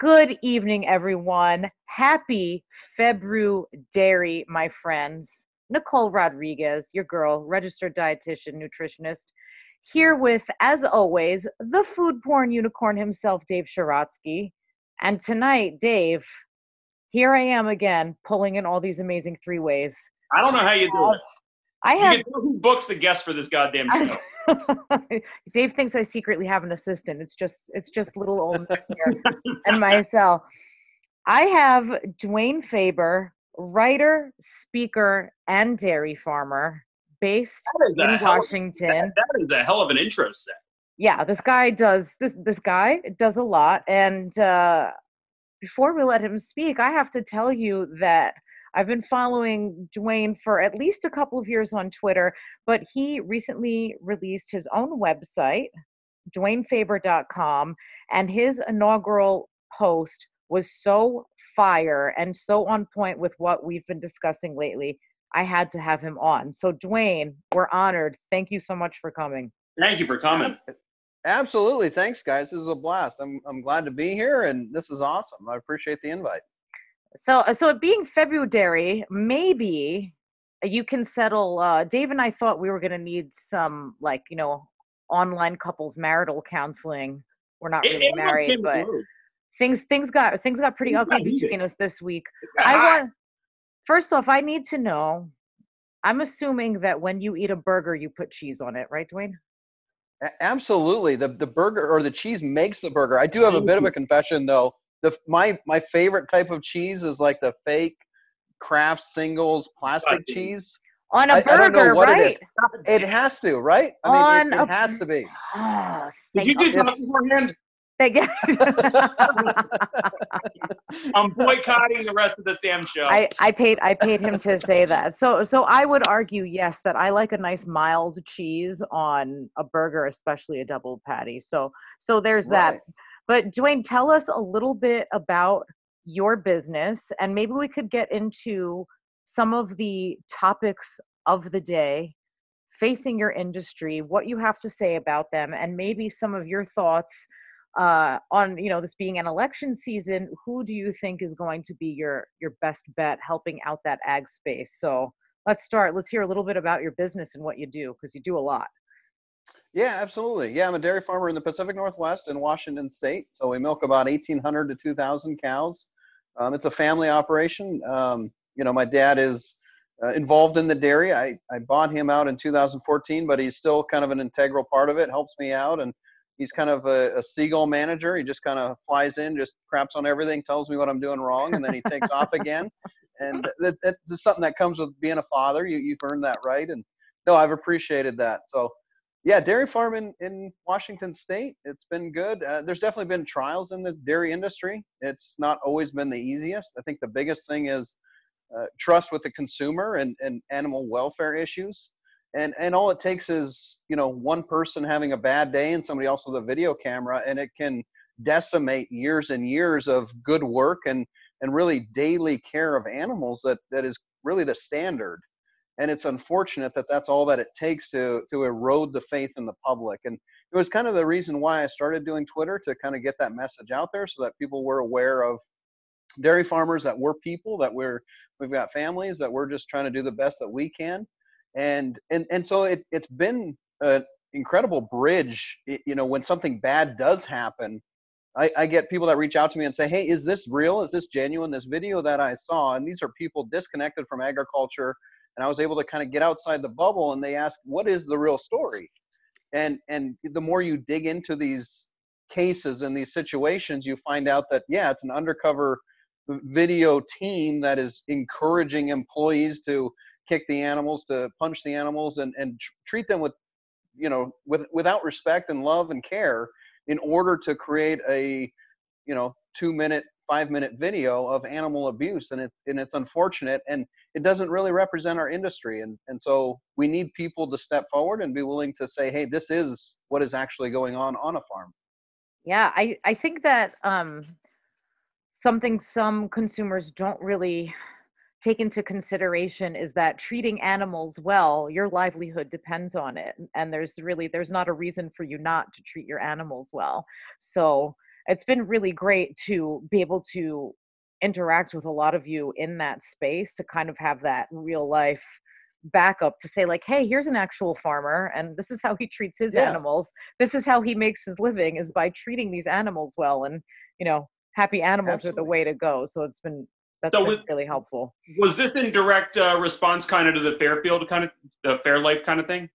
Good evening, everyone. Happy February, my friends. Nicole Rodriguez, your girl, registered dietitian, nutritionist, here with, as always, the food porn unicorn himself, Dave Sharatsky. And tonight, Dave, here I am again, pulling in all these amazing three ways. I don't know how you do it. I You have who books the guest for this goddamn show. Dave thinks I secretly have an assistant. It's just it's just little old here and myself. I have Dwayne Faber, writer, speaker, and dairy farmer, based That in hell of- Washington. that is a hell of an intro set. Yeah, this guy does this this guy does a lot. And uh before we let him speak, I have to tell you that I've been following Dwayne for at least a couple of years on Twitter, but he recently released his own website, dwaynefaber.com, and his inaugural post was so fire and so on point with what we've been discussing lately. I had to have him on. So, Dwayne, we're honored. Thank you so much for coming. Thank you for coming. Absolutely. Thanks, guys. This is a blast. I'm, I'm glad to be here, and this is awesome. I appreciate the invite. So, uh, so it being February, maybe you can settle. Uh, Dave and I thought we were going to need some, like, you know, online couples marital counseling. We're not really it almost married, but through. things things got things got pretty Things ugly between us this week. I want first off, I need to know. I'm assuming that when you eat a burger, you put cheese on it, right, Dwayne? A- absolutely. The, the burger or the cheese makes the burger. I do have a Thank bit of a confession, though. The, my, my favorite type of cheese is like the fake Kraft singles plastic dude. cheese. On a I- I don't know burger, what it right? is. It has to, right? I mean, On it, a- it has to be. Ah, Did thank you do goodness. something beforehand? I'm boycotting the rest of this damn show. I, I paid I paid him to say that. So so I would argue yes that I like a nice mild cheese on a burger, especially a double patty. So so there's that. But Dwayne, tell us a little bit about your business and maybe we could get into some of the topics of the day facing your industry, what you have to say about them, and maybe some of your thoughts uh, on you know this being an election season. Who do you think is going to be your your best bet helping out that ag space? So let's start. Let's hear a little bit about your business and what you do because you do a lot. Yeah, absolutely. Yeah, I'm a dairy farmer in the Pacific Northwest in Washington State. So we milk about 1,800 to 2,000 cows. Um, it's a family operation. Um, you know, my dad is uh, involved in the dairy. I, I bought him out in 2014, but he's still kind of an integral part of it, helps me out. And he's kind of a, a seagull manager. He just kind of flies in, just craps on everything, tells me what I'm doing wrong, and then he takes off again. And that, that's something that comes with being a father. You, you've earned that right. And no, I've appreciated that. So, yeah, dairy farm in, in Washington State. It's been good. Uh, there's definitely been trials in the dairy industry. It's not always been the easiest. I think the biggest thing is uh, trust with the consumer and, and animal welfare issues. And, and all it takes is, you know, one person having a bad day and somebody else with a video camera, and it can decimate years and years of good work and, and really daily care of animals that, that is really the standard and it's unfortunate that that's all that it takes to to erode the faith in the public. And it was kind of the reason why i started doing twitter to kind of get that message out there so that people were aware of dairy farmers that we're people that we're we've got families that we're just trying to do the best that we can. And and and so it, it's been an incredible bridge you know when something bad does happen I, I get people that reach out to me and say hey is this real? Is this genuine this video that i saw? And these are people disconnected from agriculture and I was able to kind of get outside the bubble and they ask what is the real story? And and the more you dig into these cases and these situations you find out that yeah it's an undercover video team that is encouraging employees to kick the animals to punch the animals and and tr- treat them with you know with without respect and love and care in order to create a you know two minute five minute video of animal abuse and it's and it's unfortunate and it doesn't really represent our industry and and so we need people to step forward and be willing to say hey this is what is actually going on on a farm Yeah, I I think that um something some consumers don't really take into consideration is that treating animals well, your livelihood depends on it, and there's really there's not a reason for you not to treat your animals well. So it's been really great to be able to interact with a lot of you in that space to kind of have that real life backup to say like hey here's an actual farmer and this is how he treats his Yeah. animals this is how he makes his living is by treating these animals well and you know happy animals are the way to go so it's been that's So been with- really helpful Was this in direct uh, response kind of to the Fairfield kind of the Fairlife kind of thing?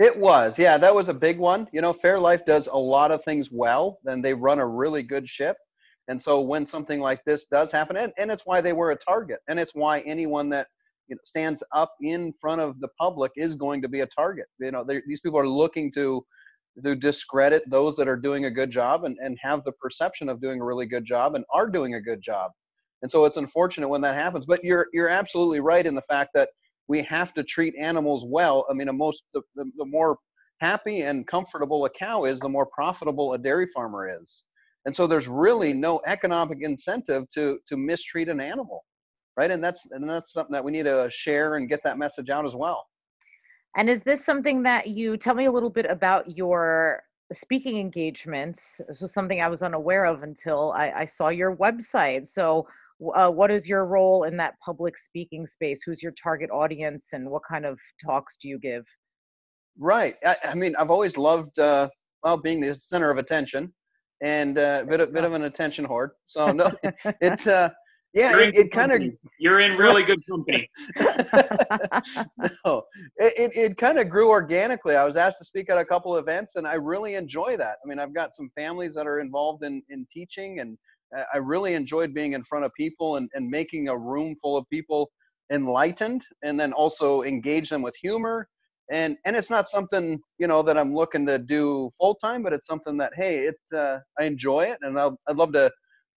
It was, yeah, that was a big one. You know, Fairlife does a lot of things well, and they run a really good ship. And so when something like this does happen, and, and it's why they were a target, and it's why anyone that you know, stands up in front of the public is going to be a target. You know, these people are looking to to discredit those that are doing a good job and, and have the perception of doing a really good job and are doing a good job. And so it's unfortunate when that happens. But you're you're absolutely right in the fact that we have to treat animals well. I mean, a most the, the, the more happy and comfortable a cow is, the more profitable a dairy farmer is. And so there's really no economic incentive to to mistreat an animal, right? And that's and that's something that we need to share and get that message out as well. And is this something that you tell me a little bit about your speaking engagements? This was something I was unaware of until I, I saw your website. So, uh, what is your role in that public speaking space? Who's your target audience, and what kind of talks do you give? Right. I, I mean, I've always loved uh, well being the center of attention, and uh, a bit of bit of an attention whore. So no, it's uh, yeah, You're in it, it kind of. You're in really good company. no, it, it, it kind of grew organically. I was asked to speak at a couple events, and I really enjoy that. I mean, I've got some families that are involved in, in teaching, and I really enjoyed being in front of people and, and making a room full of people enlightened, and then also engage them with humor. And and it's not something you know that I'm looking to do full time, but it's something that hey, it uh, I enjoy it, and I'll, I'd love to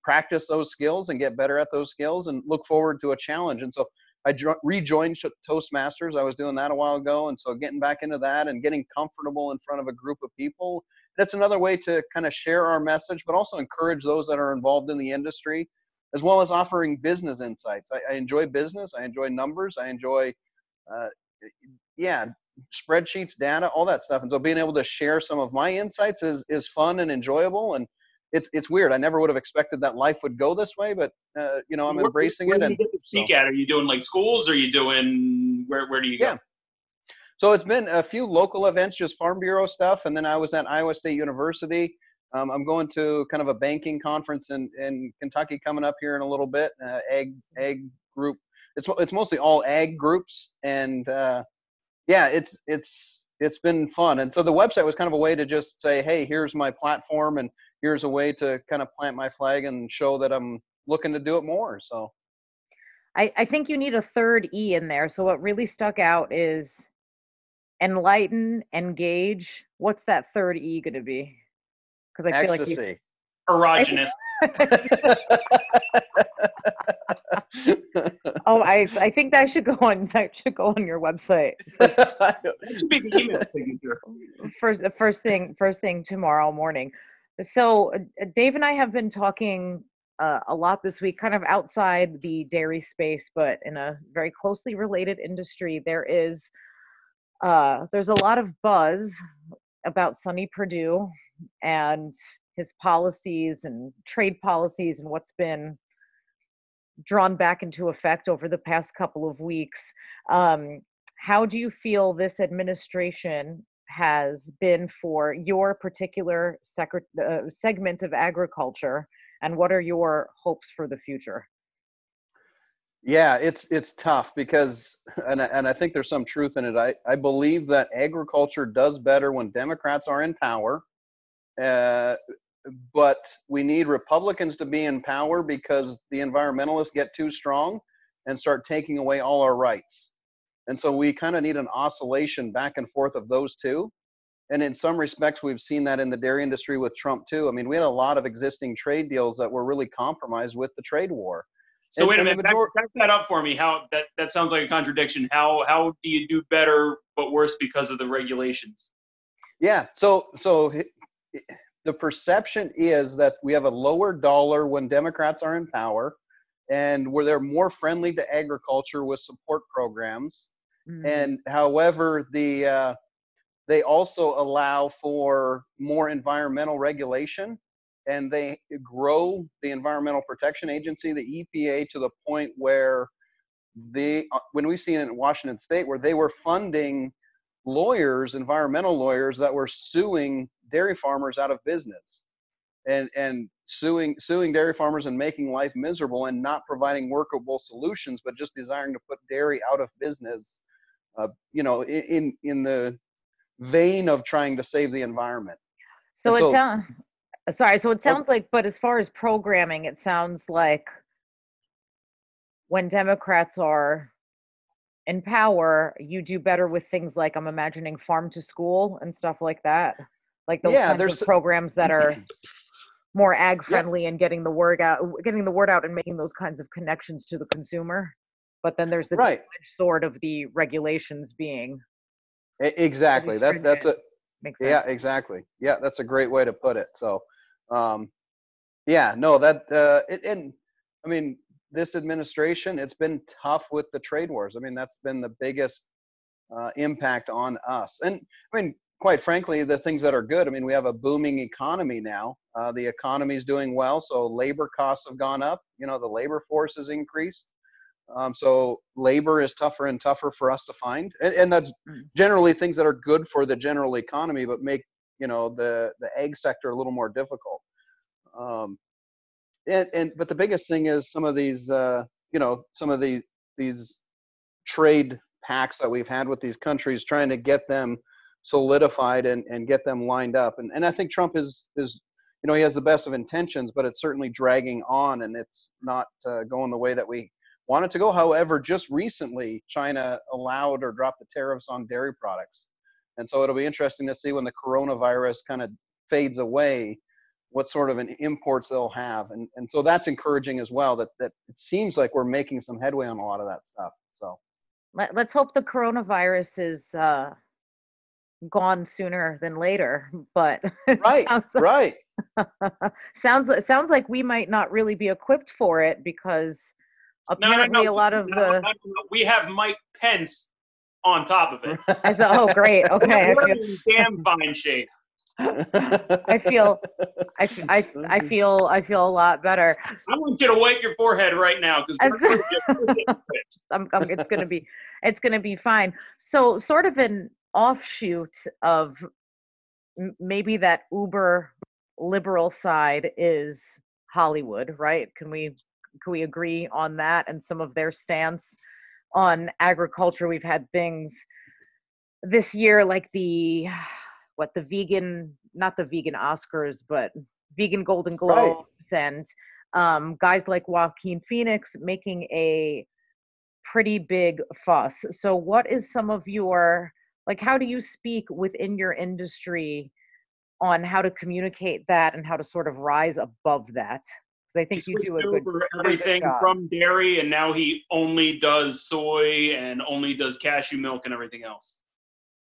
practice those skills and get better at those skills, and look forward to a challenge. And so I rejoined Toastmasters. I was doing that a while ago, and so getting back into that and getting comfortable in front of a group of people. That's another way to kind of share our message, but also encourage those that are involved in the industry, as well as offering business insights. I, I enjoy business. I enjoy numbers. I enjoy, uh, yeah, spreadsheets, data, all that stuff. And so being able to share some of my insights is is fun and enjoyable. And it's it's weird. I never would have expected that life would go this way, but uh, you know I'm Where- embracing where it. And speak so- at? Are you doing like schools? Or are you doing where? Where do you go? Yeah. So it's been a few local events, just Farm Bureau stuff, and then I was at Iowa State University. Um, I'm going to kind of a banking conference in, in Kentucky coming up here in a little bit. Uh, ag ag group. It's it's mostly all ag groups, and uh, yeah, it's it's it's been fun. And so the website was kind of a way to just say, hey, here's my platform, and here's a way to kind of plant my flag and show that I'm looking to do it more. So I, I think you need a third E in there. So what really stuck out is enlighten, engage. What's that third E going to be? Because I feel like you, ecstasy. Erogenous. oh, I I think that should go on. That should go on your website. That should be the email signature. first the first thing first thing tomorrow morning so uh, uh, dave and i have been talking uh, a lot this week kind of outside the dairy space but in a very closely related industry there is uh, there's a lot of buzz about sonny perdue and his policies and trade policies and what's been drawn back into effect over the past couple of weeks. Um, how do you feel this administration has been for your particular secret, uh, segment of agriculture and what are your hopes for the future Yeah, it's it's tough because, and I, and I think there's some truth in it. I I believe that agriculture does better when Democrats are in power, uh, but we need Republicans to be in power because the environmentalists get too strong and start taking away all our rights, and so we kind of need an oscillation back and forth of those two. And in some respects, we've seen that in the dairy industry with Trump too. I mean, we had a lot of existing trade deals that were really compromised with the trade war. So And- wait a and the minute, back, major- back that up for me. How that that sounds like a contradiction. How how do you do better but worse because of the regulations? Yeah. So so the perception is that we have a lower dollar when Democrats are in power, and where they're more friendly to agriculture with support programs. Mm, And however, the uh, they also allow for more environmental regulation. And they grow the Environmental Protection Agency, the EPA, to the point where the uh, when we've seen it in Washington State, where they were funding lawyers, environmental lawyers, that were suing dairy farmers out of business, and and suing suing dairy farmers and making life miserable and not providing workable solutions, but just desiring to put dairy out of business. Uh, you know, in in the vein of trying to save the environment. So And it sounds Uh, sorry. So it sounds like, but as far as programming, it sounds like when Democrats are in power, you do better with things like I'm imagining farm to school and stuff like that. Like those Yeah, kinds there's- of programs that are more ag Yeah. friendly and getting the word out, getting the word out and making those kinds of connections to the consumer. But then there's the Right. sword of the regulations being Exactly. That that's a makes sense. yeah, exactly. Yeah, that's a great way to put it. So, um, yeah, no, that uh, it, and I mean, this administration, it's been tough with the trade wars. I mean, that's been the biggest uh, impact on us. And I mean, quite frankly, the things that are good. I mean, we have a booming economy now. Uh, the economy is doing well, so labor costs have gone up. You know, the labor force has increased. Um, so labor is tougher and tougher for us to find, and, and that's Mm. generally things that are good for the general economy, but make you know the the ag sector a little more difficult. Um, and and but the biggest thing is some of these uh, you know some of the these trade pacts that we've had with these countries, trying to get them solidified and and get them lined up. And and I think Trump is is you know he has the best of intentions, but it's certainly dragging on, and it's not uh, going the way that we want it to go. However, just recently, China allowed or dropped the tariffs on dairy products. And so it'll be interesting to see when the coronavirus kind of fades away, what sort of an imports they'll have. And, and so that's encouraging as well, that, that it seems like we're making some headway on a lot of that stuff. So, Let, let's hope the coronavirus is uh, gone sooner than later. But right, sounds, like- right. sounds sounds like we might not really be equipped for it because No, no, apparently no. a lot of No, no, the. no, no. We have Mike Pence on top of it. I said, oh, great. Okay, I feel, damn fine shape. I feel, I, f- I, f- I feel, I feel a lot better. I want you to wipe your forehead right now because I'm, I'm, it's gonna be, it's gonna be fine. So, sort of an offshoot of m- maybe that uber liberal side is Hollywood, right? Can we, can we agree on that and some of their stance on agriculture? We've had things this year like the, what the vegan, not the vegan Oscars, but vegan Golden Right. Globes and um, guys like Joaquin Phoenix making a pretty big fuss. So, what is some of your like? How do you speak within your industry on how to communicate that and how to sort of rise above that? Because I think you do a switched good. over good everything job. from dairy, and now he only does soy and only does cashew milk and everything else.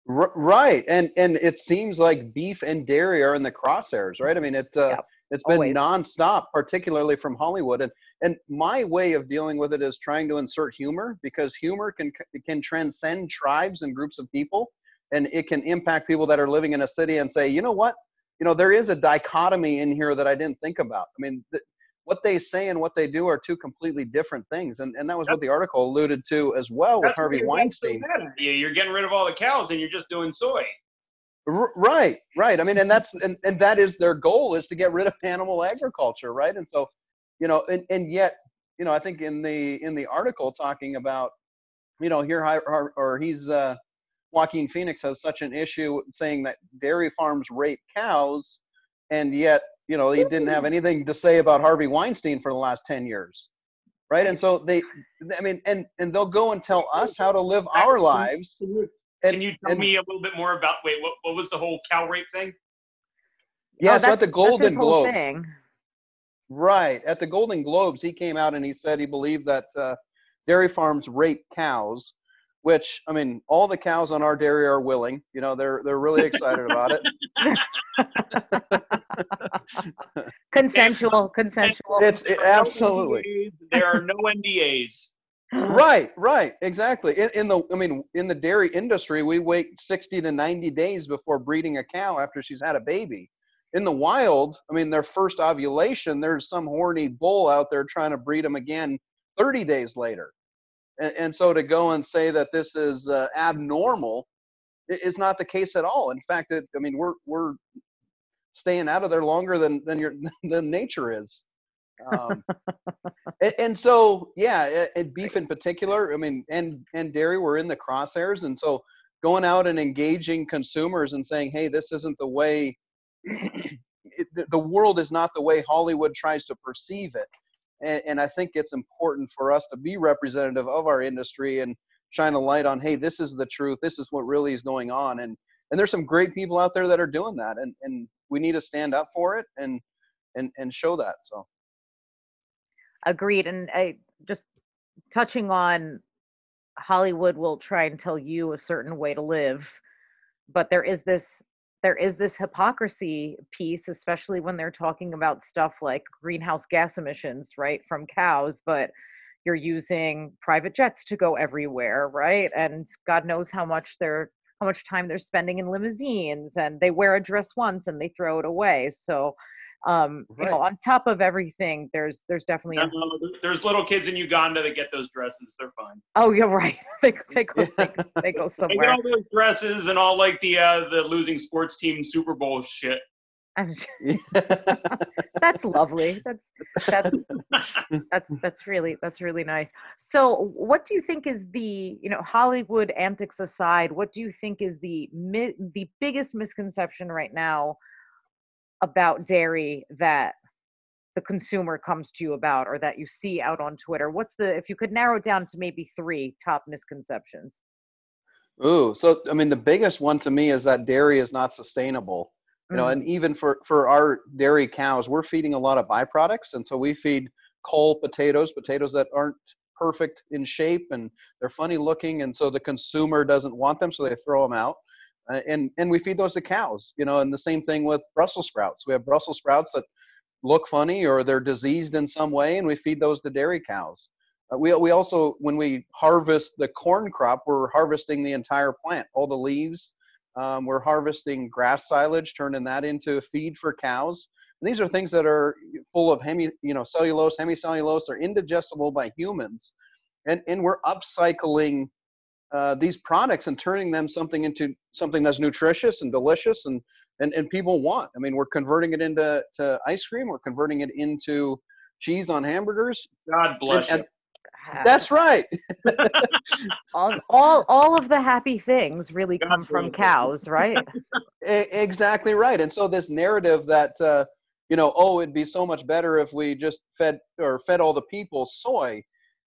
R- right. And, and it seems like beef and dairy are in the crosshairs, right? I mean, it, uh, Yep, it's been always. nonstop, particularly from Hollywood. And, and my way of dealing with it is trying to insert humor because humor can, can transcend tribes and groups of people. And it can impact people that are living in a city and say, you know what? You know, there is a dichotomy in here that I didn't think about. I mean, th- what they say and what they do are two completely different things. And, and that was what the article alluded to as well with Harvey what makes it so Weinstein. Yeah, you're getting rid of all the cows and you're just doing soy. R- right right i mean and that's and, and that is their goal is to get rid of animal agriculture right and so you know and, and yet you know i think in the in the article talking about you know here or, or he's uh joaquin phoenix has such an issue saying that dairy farms rape cows and yet you know he didn't have anything to say about harvey weinstein for the last 10 years right and so they i mean and and they'll go and tell us how to live our lives Can you, and, can you tell and- me a little bit more about? Wait, what, what was the whole cow rape thing? yeah Oh, so at the that's- that's his golden whole globes thing. Right. At the Golden Globes, he came out and he said he believed that uh, dairy farms rape cows, which I mean, all the cows on our dairy are willing. You know, they're they're really excited about it. consensual, consensual. It's it, There no absolutely NDAs, There are no NDAs. right. Right. Exactly. In, in the I mean, in the dairy industry, we wait sixty to ninety days before breeding a cow after she's had a baby. in the wild, I mean, their first ovulation, there's some horny bull out there trying to breed them again 30 days later. And, and so to go and say that this is uh, abnormal is not the case at all. In fact, it, I mean, we're we're staying out of there longer than than your than nature is. Um, and, and, so, yeah, and beef in particular. I mean, and and dairy were in the crosshairs, and so going out and engaging consumers and saying, "Hey, this isn't the way." it, the world is not the way Hollywood tries to perceive it. And, and, I think it's important for us to be representative of our industry and shine a light on, hey, this is the truth. This is what really is going on. And and there's some great people out there that are doing that, and and we need to stand up for it and and and show that. So. Agreed, and I just touching on Hollywood will try and tell you a certain way to live, but there is this there is this hypocrisy piece, especially when they're talking about stuff like greenhouse gas emissions, right, from cows, but you're using private jets to go everywhere, right? And God knows how much they're how much time they're spending in limousines and they wear a dress once and they throw it away. So um right. you know on top of everything there's there's definitely there's little kids in uganda that get those dresses they're fine oh you're right they, they go they, they, go somewhere they get all those dresses and all like the uh the losing sports team super bowl shit that's lovely that's that's that's that's really that's really nice so what do you think is the you know hollywood antics aside what do you think is the the biggest misconception right now about dairy that the consumer comes to you about or that you see out on Twitter? What's the if you could narrow it down to maybe three top misconceptions? Ooh, so I mean the biggest one to me is that dairy is not sustainable. You know, mm-hmm. and even for for our dairy cows, we're feeding a lot of byproducts, and so we feed cull potatoes, potatoes that aren't perfect in shape and they're funny looking, and so the consumer doesn't want them, so they throw them out. Uh, and and we feed those to cows you know and the same thing with brussels sprouts we have brussels sprouts that look funny or they're diseased in some way and we feed those to dairy cows uh, we, we also when we harvest the corn crop we're harvesting the entire plant all the leaves um, we're harvesting grass silage turning that into feed for cows and these are things that are full of hemi you know cellulose hemicellulose They're indigestible by humans and and we're upcycling uh, these products and turning them something into something that's nutritious and delicious and, and and people want. I mean, we're converting it into to ice cream. We're converting it into cheese on hamburgers. God bless and, you. that's right. all, all all of the happy things really God come from cows, right? exactly right. And so this narrative that uh, you know, oh, it'd be so much better if we just fed or fed all the people soy.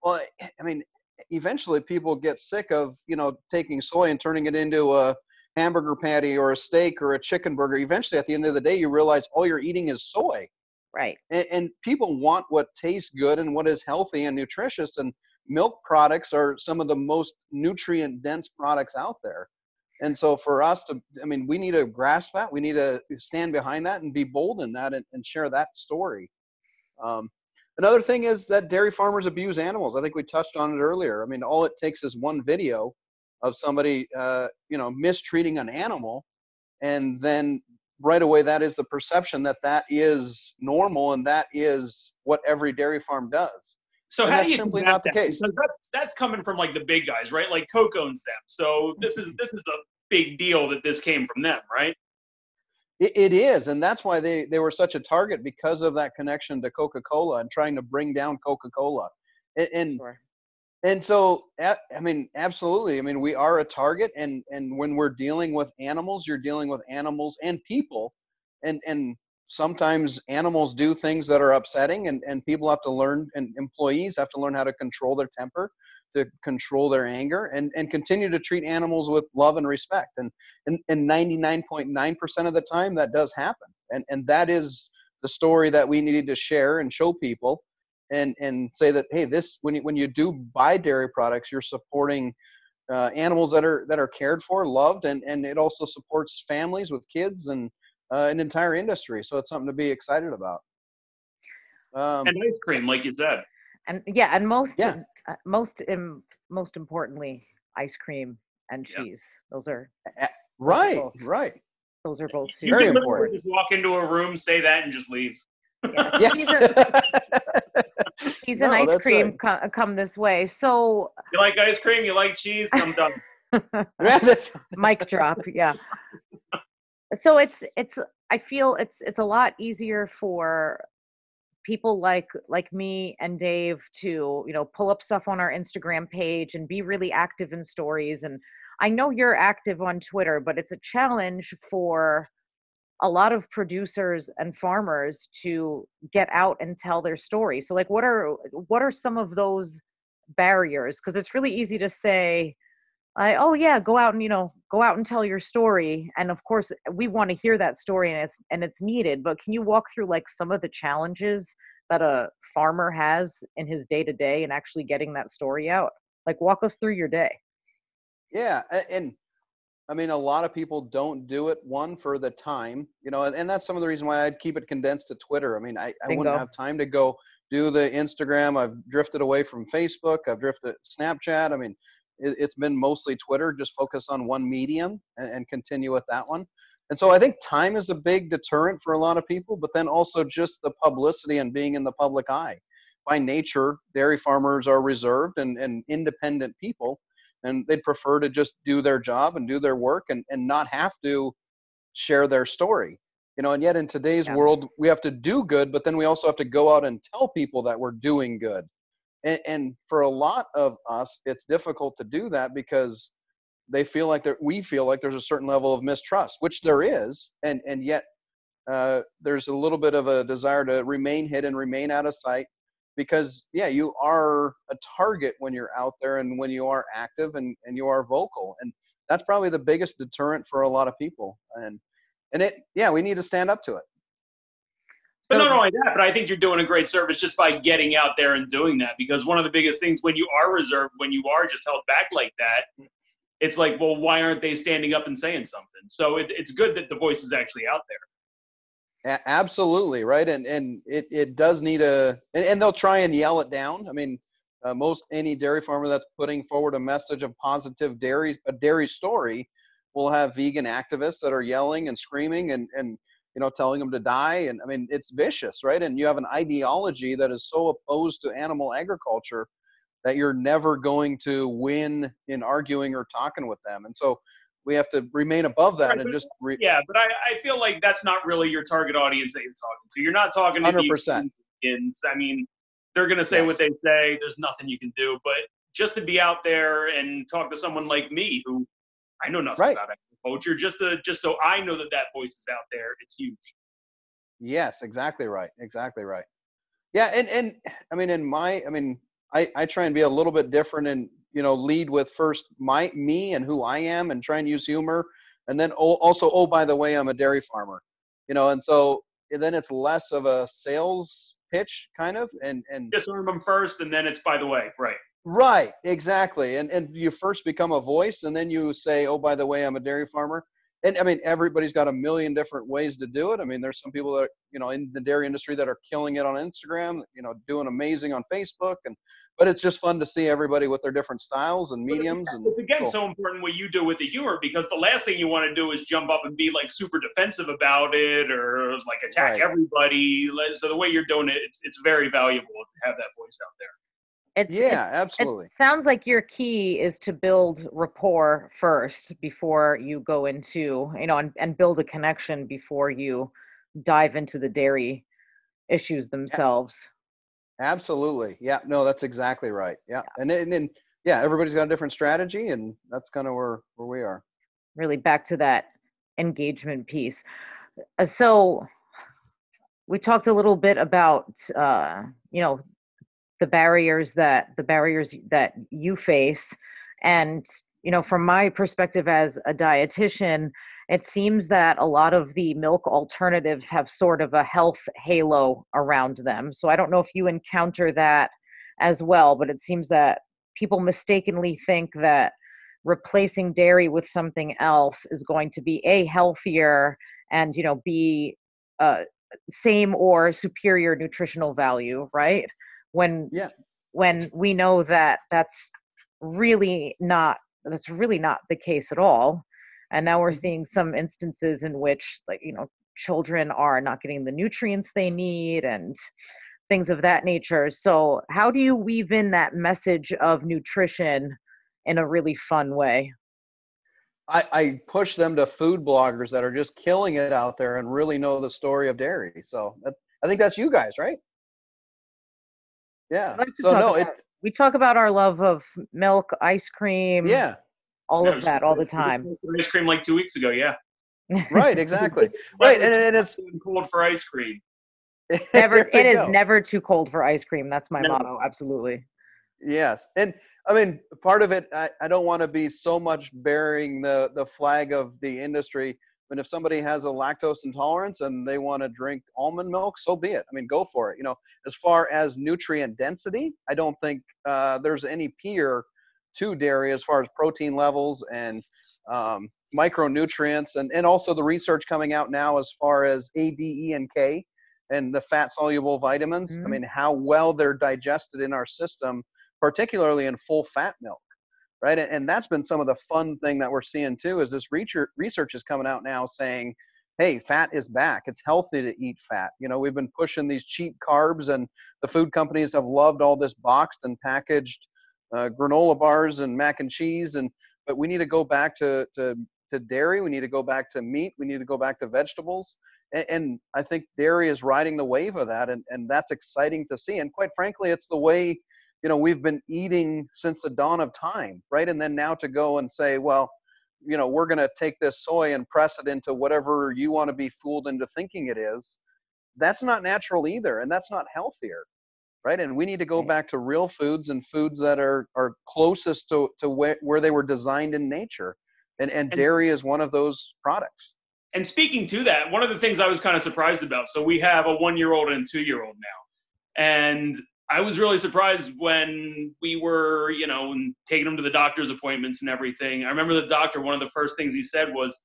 Well, I mean, eventually people get sick of you know taking soy and turning it into a hamburger patty or a steak or a chicken burger eventually at the end of the day you realize all you're eating is soy right and, and people want what tastes good and what is healthy and nutritious and milk products are some of the most nutrient dense products out there and so for us to i mean we need to grasp that we need to stand behind that and be bold in that and, and share that story um, Another thing is that dairy farmers abuse animals. I think we touched on it earlier. I mean, all it takes is one video of somebody, uh, you know, mistreating an animal, and then right away that is the perception that that is normal and that is what every dairy farm does. So and how do you simply not that? the case? Because that's, that's coming from like the big guys, right? Like Coke owns them. So this is this is a big deal that this came from them, right? It, it is, and that's why they they were such a target because of that connection to Coca Cola and trying to bring down Coca Cola, and. and sure. And so, I mean, absolutely. I mean, we are a target, and and when we're dealing with animals, you're dealing with animals and people, and and sometimes animals do things that are upsetting, and and people have to learn, and employees have to learn how to control their temper, to control their anger and, and continue to treat animals with love and respect. And, and, and 99.9% of the time that does happen. And, and that is the story that we needed to share and show people and, and say that, hey, this, when you, when you do buy dairy products, you're supporting uh, animals that are, that are cared for, loved, and, and it also supports families with kids and uh, an entire industry. So it's something to be excited about. Um, and ice cream, like you said. And yeah, and most yeah. Uh, most Im- most importantly, ice cream and cheese. Those are right, both, right. Those are both you Very can important. Just walk into a room, say that, and just leave. Yeah. Yes. Cheese and, cheese and No, ice cream right. co- come this way. So, You like ice cream? You like cheese? I'm done. Mic drop, yeah. So it's it's I feel it's it's a lot easier for people like like me and Dave to, you know, pull up stuff on our Instagram page and be really active in stories and I know you're active on Twitter, but it's a challenge for a lot of producers and farmers to get out and tell their story. So like what are what are some of those barriers because it's really easy to say I, oh yeah, go out and you know go out and tell your story, and of course we want to hear that story and it's and it's needed. But can you walk through like some of the challenges that a farmer has in his day to day and actually getting that story out? Like walk us through your day. Yeah, and I mean, a lot of people don't do it. One for the time, you know, and, and that's some of the reason why I'd keep it condensed to Twitter. I mean, I, I Bingo. wouldn't have time to go do the Instagram. I've drifted away from Facebook. I've drifted Snapchat. I mean, it, it's been mostly Twitter. Just focus on one medium and, and continue with that one. And so I think time is a big deterrent for a lot of people, but then also just the publicity and being in the public eye. By nature, dairy farmers are reserved and, and independent people and they'd prefer to just do their job and do their work and, and not have to share their story you know and yet in today's Yeah. world we have to do good but then we also have to go out and tell people that we're doing good and, and for a lot of us it's difficult to do that because they feel like that we feel like there's a certain level of mistrust which there is and and yet uh, there's a little bit of a desire to remain hidden remain out of sight because yeah you are a target when you're out there and when you are active and, and you are vocal and that's probably the biggest deterrent for a lot of people and and it yeah we need to stand up to it But So not only that, but I think you're doing a great service just by getting out there and doing that. Because one of the biggest things when you are reserved, when you are just held back like that, it's like, well, why aren't they standing up and saying something? So it, it's good that the voice is actually out there. A- absolutely right? And and it, it does need a and, and they'll try and yell it down. I mean uh, most any dairy farmer that's putting forward a message of positive dairy a dairy story will have vegan activists that are yelling and screaming and and you know telling them to die. And i mean it's vicious right? And you have an ideology that is so opposed to animal agriculture that you're never going to win in arguing or talking with them. And so we have to remain above that Right, and but- just re- Yeah, but I, I feel like that's not really your target audience that you're talking to. You're not talking to 100%. Americans. I mean, they're going to say what they say. There's nothing you can do. But just to be out there and talk to someone like me, who I know nothing Right. about agriculture, just to just so I know that that voice is out there, it's huge. Yes, exactly right. Exactly right. Yeah, and and I mean, in my, I mean, I I try and be a little bit different and you know lead with first my me and who I am and try and use humor, and then al- also oh by the way I'm a dairy farmer, you know, and so and then it's less of a sales pitch kind of and and Disarm them first, and then it's by the way, right? Right, exactly. And and you first become a voice and then you say, "Oh, by the way, I'm a dairy farmer." And I mean, everybody's got a million different ways to do it. I mean, there's some people that are, you know, in the dairy industry that are killing it on Instagram, you know, doing amazing on Facebook and but it's just fun to see everybody with their different styles and mediums and It's again cool. so important what you do with the humor because the last thing you want to do is jump up and be like super defensive about it or like attack Right. everybody. So the way you're doing it, it's, it's very valuable to have that voice out there. It's yeah, it's- absolutely. It sounds like your key is to build rapport first before you go into, you know, and, and build a connection before you dive into the dairy issues themselves. Absolutely. Yeah, no, that's exactly right. Yeah. And then- and then yeah, everybody's got a different strategy and that's kind of where where we are. Really back to that engagement piece. Uh, So we talked a little bit about, uh, you know, the barriers that the barriers that you face. And you know from my perspective as a dietitian it seems that a lot of the milk alternatives have sort of a health halo around them. So i don't know if you encounter that as well but it seems that people mistakenly think that replacing dairy with something else is going to be a healthier and you know be uh, same or superior nutritional value right when Yeah. when we know that that's really not that's really not the case at all and now we're Mhm. seeing some instances in which like you know children are not getting the nutrients they need and things of that nature so how do you weave in that message of nutrition in a really fun way I, I push them to food bloggers that are just killing it out there and really know the story of dairy. So that, I think that's you guys, right? Yeah. Like to so talk no, about- it we talk about our love of milk ice cream yeah, all Yeah, of that all the time Ice cream like two weeks ago, yeah. right, exactly. right, and, and it's cold for ice cream. never there it you is go. never too cold for ice cream that's my Never. motto absolutely Yes, and I mean, part of it, I, I don't want to be so much bearing the the flag of the industry. But if somebody has a lactose intolerance and they want to drink almond milk, so be it. I mean, go for it. You know, as far as nutrient density, I don't think uh, there's any peer to dairy as far as protein levels and um, micronutrients, and and also the research coming out now as far as A, D, E, and K, and the fat soluble vitamins. I Mhm. mean, how well they're digested in our system particularly in full fat milk right? And, that's been some of the fun thing that we're seeing too is this research research is coming out now saying hey fat is back. It's healthy to eat fat. You know we've been pushing these cheap carbs and the food companies have loved all this boxed and packaged uh, granola bars and mac and cheese and but we need to go back to, to to dairy. We need to go back to meat. We need to go back to vegetables. And, and i think dairy is riding the wave of that and, and that's exciting to see. And quite frankly it's the way you know we've been eating since the dawn of time right? And then now to go and say well you know we're going to take this soy and press it into whatever you want to be fooled into thinking it is that's not natural either and that's not healthier right? And we need to go back to real foods and foods that are are closest to, to where, where they were designed in nature and and And- dairy is one of those products. And speaking to that, one of the things I was kind of surprised about. So we have a one-year-old and two-year-old now, and I was really surprised when we were, you know, and taking him to the doctor's appointments and everything. I remember the doctor. One of the first things he said was,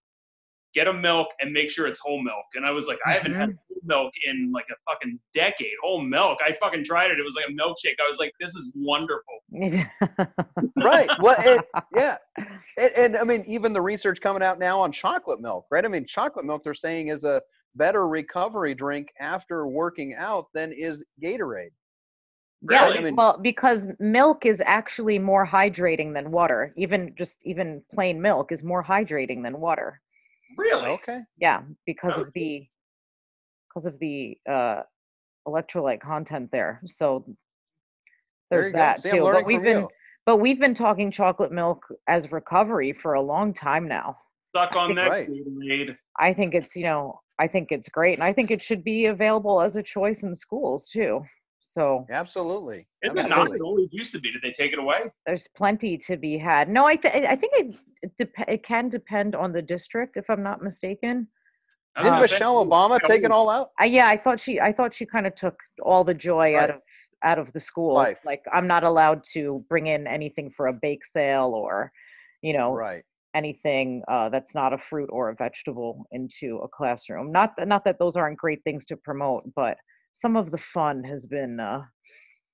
"Get a milk and make sure it's whole milk." And I was like, I haven't had mm-hmm. whole milk in like a fucking decade. Whole milk. I fucking tried it. It was like a milkshake. I was like, this is wonderful. right well it, yeah and, and i mean even the research coming out now on chocolate milk right i mean chocolate milk they're saying is a better recovery drink after working out than is gatorade Yeah, Really? I mean- well, because milk is actually more hydrating than water. Even just even plain milk is more hydrating than water. Really? okay Yeah, because Oh, of the because of the uh electrolyte content there. So there's you go. that See, too. But we've been you. but we've been talking chocolate milk as recovery for a long time now. Stuck on that Right. Gatorade. I think it's, you know, I think it's great and I think it should be available as a choice in schools too. So absolutely Isn't it not? absolutely. It always used to be. Did they take it away? there's plenty to be had. No, I th- I think it it, dep- it can depend on the district if I'm not mistaken. I didn't michelle obama take it all out I, yeah, I thought she I thought she kind of took all the joy out of out of the schools. Life. Like I'm not allowed to bring in anything for a bake sale or you know right anything uh, that's not a fruit or a vegetable into a classroom. Not that, not that those aren't great things to promote, but some of the fun has been uh,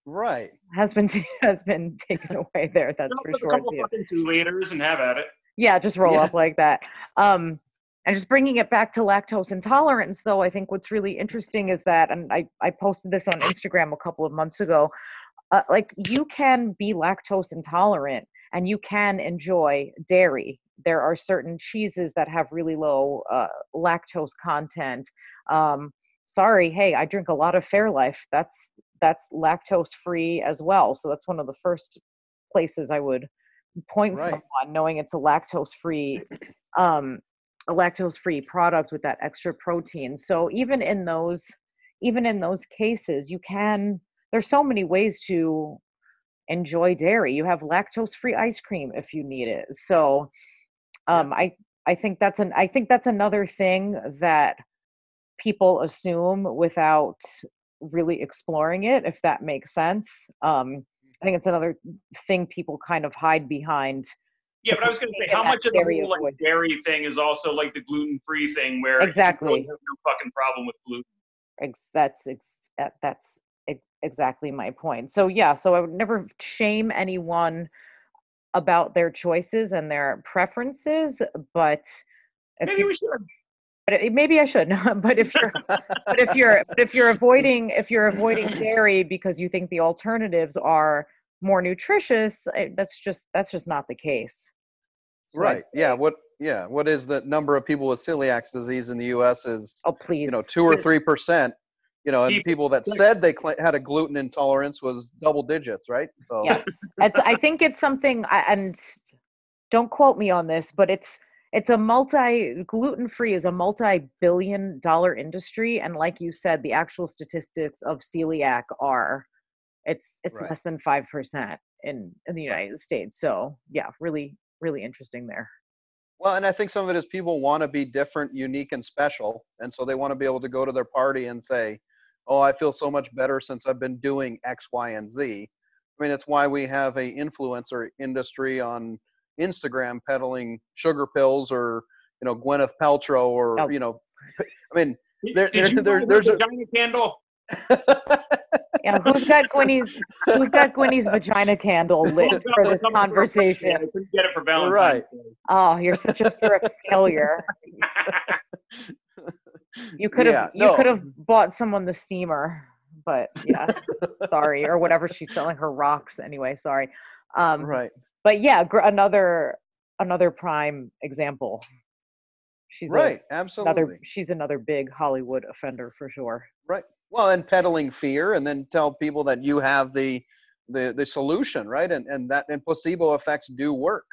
right has been has been taken away there. That's for up a sure couple too. fucking two liters and have at it. Yeah, just roll Yeah. up like that. Um, and just bringing it back to lactose intolerance, though, I think what's really interesting is that, and I, I posted this on Instagram a couple of months ago, uh, like you can be lactose intolerant and you can enjoy dairy. There are certain cheeses that have really low uh, lactose content. Um, sorry, hey, I drink a lot of Fairlife. That's that's lactose free as well. So that's one of the first places I would point Right. someone knowing it's a lactose free um a lactose free product with that extra protein so even in those even in those cases you can there's so many ways to enjoy dairy you have lactose free ice cream if you need it so Yeah. um i i think that's an i think that's another thing that people assume without really exploring it if that makes sense um i think it's another thing people kind of hide behind Yeah, but I was going to say, how much of the dairy whole like, dairy thing is also like the gluten free thing, where Exactly. really have no fucking problem with gluten. ex- that's ex- that's ex- exactly my point so yeah so i would never shame anyone about their choices and their preferences, but Maybe you, we should. But it- maybe I should. but if you're but if you're but if you're avoiding if you're avoiding dairy because you think the alternatives are more nutritious, eh, that's just that's just not the case. So right. Yeah. What? Yeah. What is the number of people with celiac disease in the U.S. is Oh please. you know two or three percent. You know, and People- people that said they cl- had a gluten intolerance was double digits, right? So yes it's, i think it's something and don't quote me on this but it's it's a multi gluten-free is a multi-billion dollar industry and like you said the actual statistics of celiac are it's it's Right. less than 5% in in the united states so yeah really really interesting there Well, and I think some of it is people want to be different, unique, and special, and so they want to be able to go to their party and say, "Oh, I feel so much better since I've been doing X, Y, and Z." I mean, it's why we have a influencer industry on Instagram peddling sugar pills, or you know, Gwyneth Paltrow, or Oh. you know, I mean, There- did there- you there- there's a- vagina candle? yeah who's got gwynny's who's got gwynny's vagina candle lit for this someone's got conversation I couldn't get it for Valentine's Right. Oh you're such a a failure You could have Yeah, you no. could have bought someone the steamer, but yeah, sorry, or whatever she's selling her rocks anyway. Sorry, um, right. But yeah, gr- another another prime example. She's a- Right. Absolutely. another she's another big Hollywood offender for sure. Right. Well, and peddling fear, and then tell people that you have the the the solution, right? And and that and placebo effects do work.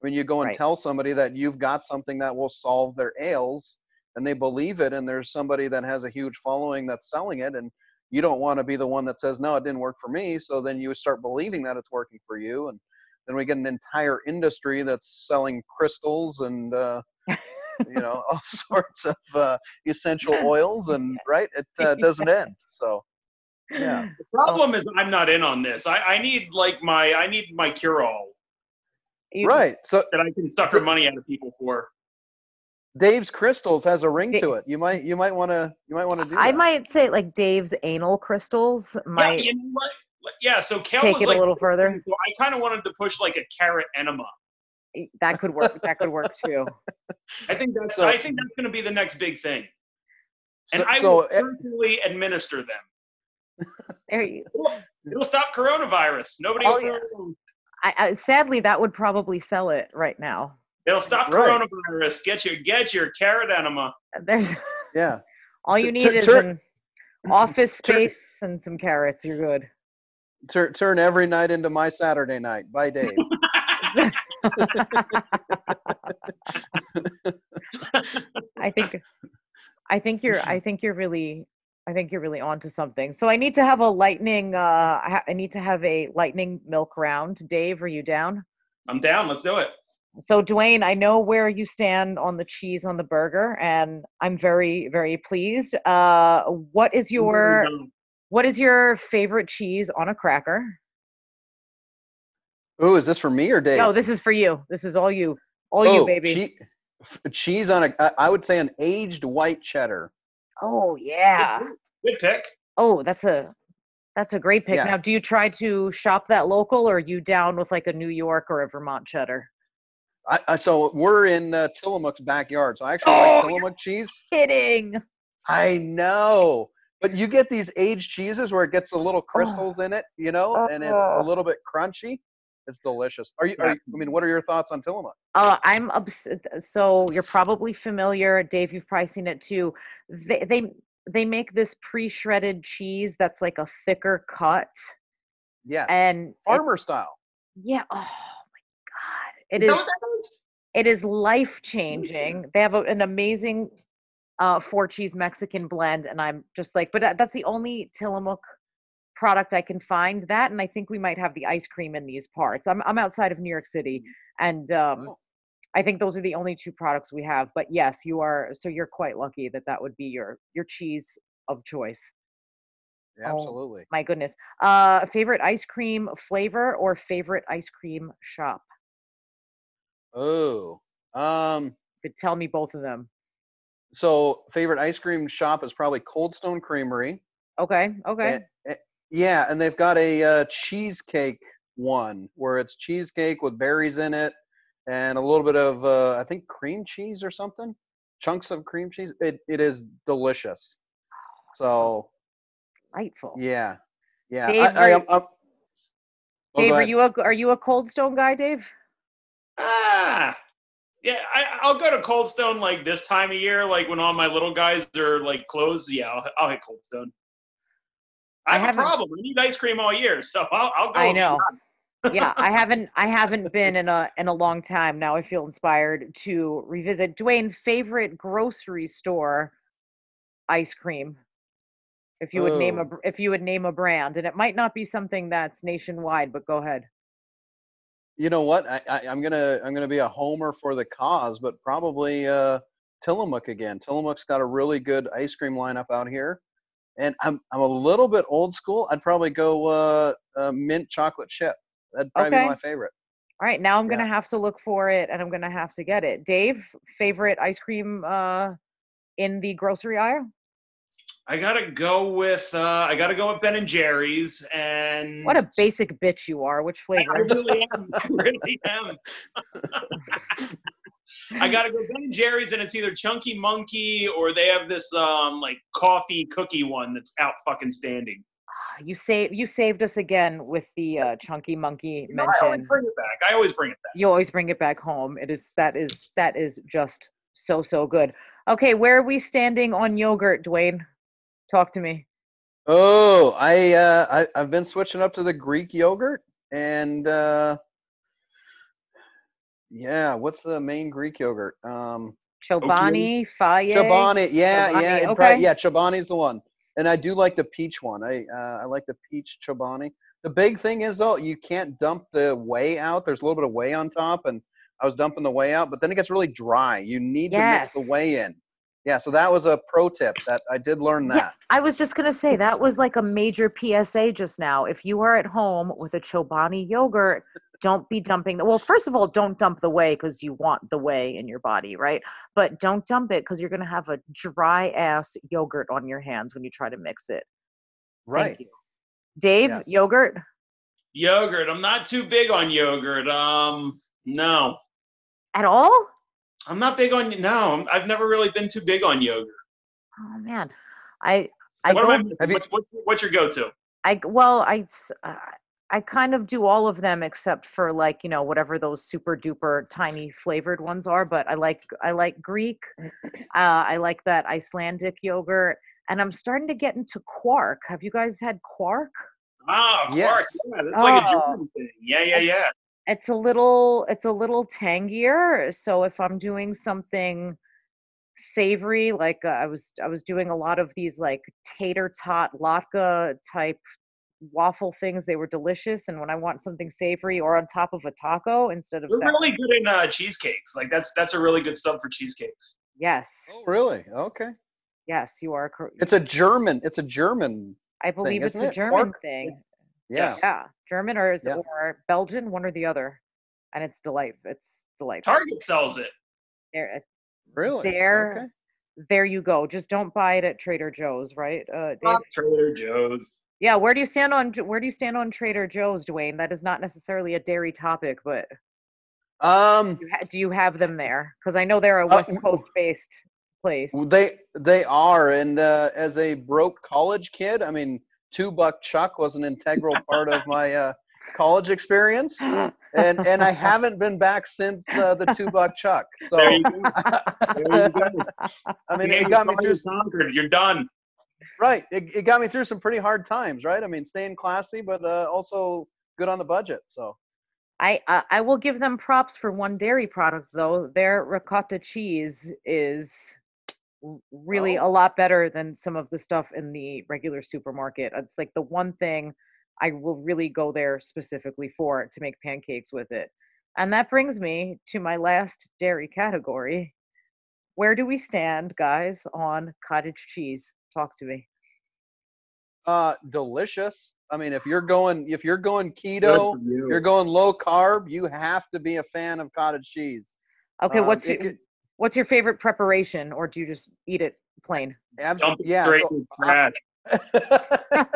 When you go and Right. tell somebody that you've got something that will solve their ails, and they believe it, and there's somebody that has a huge following that's selling it, and you don't want to be the one that says no, it didn't work for me. So then you start believing that it's working for you, and then we get an entire industry that's selling crystals and. uh you know all sorts of uh, essential oils and right it uh, doesn't end so yeah The problem is I'm not in on this. I, I need like my I need my cure all. Right. So that I can sucker money out of people for. dave's crystals has a ring Da- to it you might you might want to you might want to do I that. might say like Dave's anal crystals might yeah, you know what? Like, Yeah, so Kel take was it like, a little further. So I kind of wanted to push like a carrot enema. That could work. that could work too. I think that's So- I think that's going to be the next big thing, and So- I so, will personally administer them. There you, It'll stop coronavirus. Nobody. Oh, will yeah. I, I, sadly, that would probably sell it right now. It'll stop Right. coronavirus. Get your get your carrot enema. Uh, there's yeah all you Tur- need tur- is tur- an office tur- space and some carrots. You're good. Tur- turn every night into my saturday night by dave I think, I think you're, I think you're really, I think you're really onto something. So I need to have a lightning. Uh, I, ha- I need to have a lightning milk round. Dave, are you down? I'm down. Let's do it. So Dwayne, I know where you stand on the cheese on the burger, and I'm very, very pleased. Uh, what is your what is your favorite cheese on a cracker? Ooh, is this for me or dave No, this is for you. This is all you, all you, Oh, baby. che- cheese on a, I would say an aged white cheddar oh yeah. Good pick. Oh, that's a that's a great pick. Yeah. Now, do you try to shop that local, or are you down with like a New York or a Vermont cheddar? I, I, so we're in uh, Tillamook's backyard. So I actually Oh, like you're- Tillamook cheese. Kidding. I know, but you get these aged cheeses where it gets the little crystals in it, you know, and it's a Oh. little bit crunchy. It's delicious. Are you? Are you I mean, what are your thoughts on Tillamook? Uh, I'm obs- so you're probably familiar, Dave. You've probably seen it too. They they they make this pre-shredded cheese that's like a thicker cut, Yes, and it's- farmer style. yeah. Oh my god, it Is that is what that is? it is life changing. They have a, an amazing uh, four cheese Mexican blend, and I'm just like, but that, that's the only Tillamook product I can find. That, and I think we might have the ice cream in these parts. I'm I'm outside of New York City, and um, Oh. I think those are the only two products we have. But yes, you are. So you're quite lucky that that would be your your cheese of choice. Yeah, Oh. absolutely. My goodness. Uh, favorite ice cream flavor or favorite ice cream shop? Oh, um, You could tell me both of them. So favorite ice cream shop is probably Cold Stone Creamery. Okay. Okay. Eh, eh, yeah, and they've got a uh, cheesecake one where it's cheesecake with berries in it and a little bit of uh, I think cream cheese or something, chunks of cream cheese. It it is delicious. So Delightful. yeah, yeah. Dave, I, I, are- am I'm, Oh, Dave, are you a are you a Cold Stone guy, Dave? Ah, yeah. I, I'll go to Cold Stone like this time of year, like when all my little guys are like closed. Yeah, I'll, I'll hit Cold Stone. I I have a problem. I need ice cream all year, so I'll, I'll go. I know. yeah, I haven't I haven't been in a in a long time. Now I feel inspired to revisit Dwayne favorite grocery store ice cream. If you would name a if you would name a brand, and it might not be something that's nationwide, but go ahead. You know what? I, I, I'm gonna I'm gonna be a homer for the cause, but probably uh, Tillamook again. Tillamook's got a really good ice cream lineup out here, and I'm I'm a little bit old school. I'd probably go uh, uh, mint chocolate chip. That'd probably Okay. be my favorite. All right, now I'm gonna have to look for it, and I'm gonna have to get it. Dave, favorite ice cream uh, in the grocery aisle? I gotta go with uh, I gotta go with Ben and Jerry's and What a basic bitch you are. Which I, I really am. I really am. I gotta go Ben and Jerry's, and it's either Chunky Monkey or they have this um like coffee cookie one that's out fucking standing. You save you saved us again with the uh, chunky monkey You know, I always bring it back. I always bring it back. You always bring it back home. It is that is that is just so so good. Okay, where are we standing on yogurt, Dwayne? Talk to me. Oh, I, uh, I I've been switching up to the Greek yogurt, and uh, yeah, what's the main Greek yogurt? Um, Chobani, Fage. Chobani, yeah, Chobani, yeah, okay. yeah. Chobani's the one, and I do like the peach one. I uh, I like the peach Chobani. The big thing is though, you can't dump the whey out. There's a little bit of whey on top, and I was dumping the whey out, but then it gets really dry. You need to mix the Yes. whey in. Yeah, so that was a pro tip that I did learn that. Yeah, I was just gonna say that was like a major PSA just now. If you are at home with a Chobani yogurt, don't be dumping the well, first of all, don't dump the whey because you want the whey in your body, right? But don't dump it because you're gonna have a dry ass yogurt on your hands when you try to mix it. Thank Right. you. Dave, Yes. yogurt? Yogurt. I'm not too big on yogurt. Um, no, At all? I'm not big on. No, I'm- I've never really been too big on yogurt. Oh man. I I what go I, Have you- what, what, what's your go-to? I well, I s- uh, I kind of do all of them except for like you know whatever those super duper tiny flavored ones are. But I like I like Greek. Uh, I like that Icelandic yogurt, and I'm starting to get into quark. Have you guys had quark? Ah, Yes. Yeah, that's like a Oh. German thing. Yeah, yeah, yeah. It's a little it's a little tangier. So if I'm doing something savory, like uh, I was I was doing a lot of these like tater tot latke type waffle things. They were delicious, and when I want something savory or on top of a taco instead of They're sour- really good in uh, cheesecakes. Like that's that's a really good sub for cheesecakes. yes, Oh, really? Okay. yes, you are. Cor- It's a German. It's a German. I believe it's a it? German Quark? thing. Yeah. Yes. Yeah, German or is Yeah. or Belgian, one or the other, and it's delight. It's delightful. Target sells it. There, Really? There- Okay. there you go. Just don't buy it at Trader Joe's, right, uh, Not Trader Joe's. Yeah, where do you stand on where do you stand on Trader Joe's, Dwayne? That is not necessarily a dairy topic, but Um, you ha- do you have them there? Because I know they're a Uh, West w- Coast based place. they they are, and uh, as a broke college kid, I mean, two buck chuck was an integral part of my uh, college experience, and and I haven't been back since uh, the two buck chuck. So There you go. There you go. I mean, You it got me through finally conquered. You're done. right. It, it got me through some pretty hard times, right? I mean, staying classy, but uh, also good on the budget. So I uh, I will give them props for one dairy product though. Their ricotta cheese is r- really Oh. a lot better than some of the stuff in the regular supermarket. It's like the one thing I will really go there specifically for to make pancakes with it. And that brings me to my last dairy category. Where do we stand, guys, on cottage cheese? Talk to me. uh, delicious. I mean, if you're going if you're going keto, you. you're going low carb, you have to be a fan of cottage cheese. Okay, Um, what's it what's your favorite preparation, or do you just eat it plain? Abs- Dump it yeah, straight so in the trash.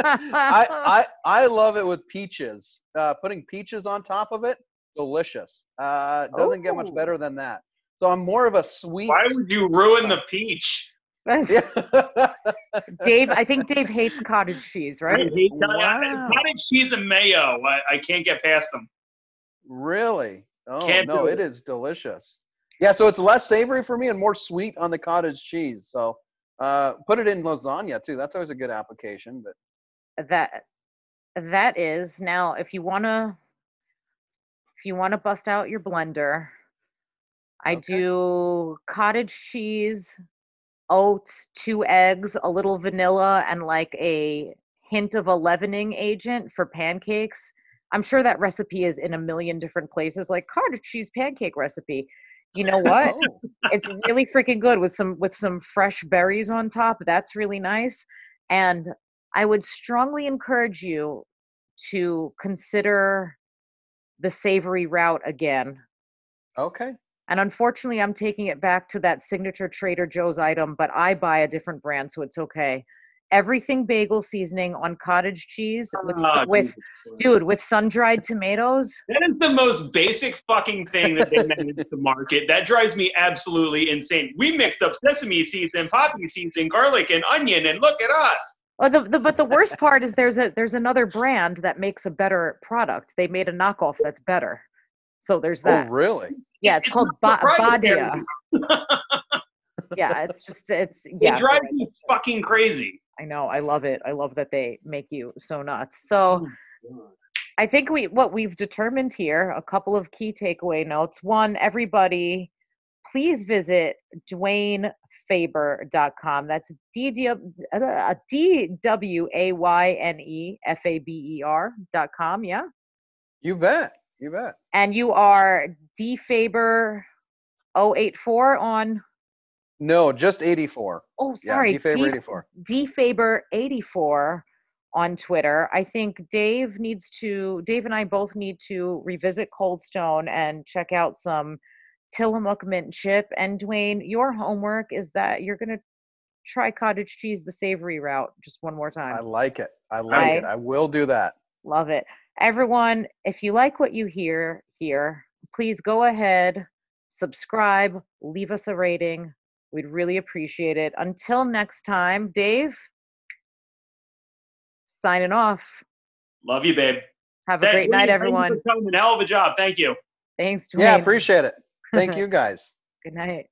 I, I I love it with peaches. Uh, putting peaches on top of it, delicious. Uh, doesn't get much better than that. So I'm more of a sweet. Why would you ruin the peach? Yeah. Dave, I think Dave hates cottage cheese, I right? hate Wow. cottage cheese and mayo. I, I can't get past them. really? Oh Can't no, it it. is delicious. Yeah, so it's less savory for me and more sweet on the cottage cheese. So uh, put it in lasagna too. That's always a good application. But that that is now if you want to if you want to bust out your blender i Okay. do cottage cheese oats two eggs a little vanilla and like a hint of a leavening agent for pancakes i'm sure that recipe is in a million different places like cottage cheese pancake recipe you know what? Oh, it's really freaking good with some with some fresh berries on top that's really nice and i would strongly encourage you to consider the savory route again. Okay. and unfortunately i'm taking it back to that signature trader joe's item but i buy a different brand so it's okay everything bagel seasoning on cottage cheese with, su- Ah, with dude with sun-dried tomatoes That is the most basic fucking thing that they managed to market. That drives me absolutely insane. We mixed up sesame seeds and poppy seeds and garlic and onion, and look at us. Oh, the, the, but the worst part is there's a there's another brand that makes a better product. They made a knockoff that's better. So there's that. Oh, that. really? yeah, it's, it's called ba- Badia. Yeah, it's just it's yeah. It drives right, me fucking crazy. I know. I love it. I love that they make you so nuts. So I think we what we've determined here, a couple of key takeaway notes. One, everybody, please visit DwayneFaber.com. That's D D uh, D W A Y N E F A B E R dot com. Yeah. You bet. You bet. And you are D Faber 084 on No, just 84. oh Yeah, sorry, Faber D- 84. dfaber84 on Twitter. I think Dave needs to, Dave and I both need to revisit Cold Stone and check out some Tillamook mint chip. And Dwayne, your homework is that you're going to try cottage cheese the savory route just one more time. I like it. I like I- it. I will do that. Love it. Everyone, if you like what you hear here, please go ahead, subscribe, leave us a rating. We'd really appreciate it. Until next time, Dave, signing off. Love you, babe. Have a That- great night, thank you everyone. for coming. Hell of a job. Thank you. Thanks, Dwayne. Yeah, appreciate it. Thank you guys. Good night.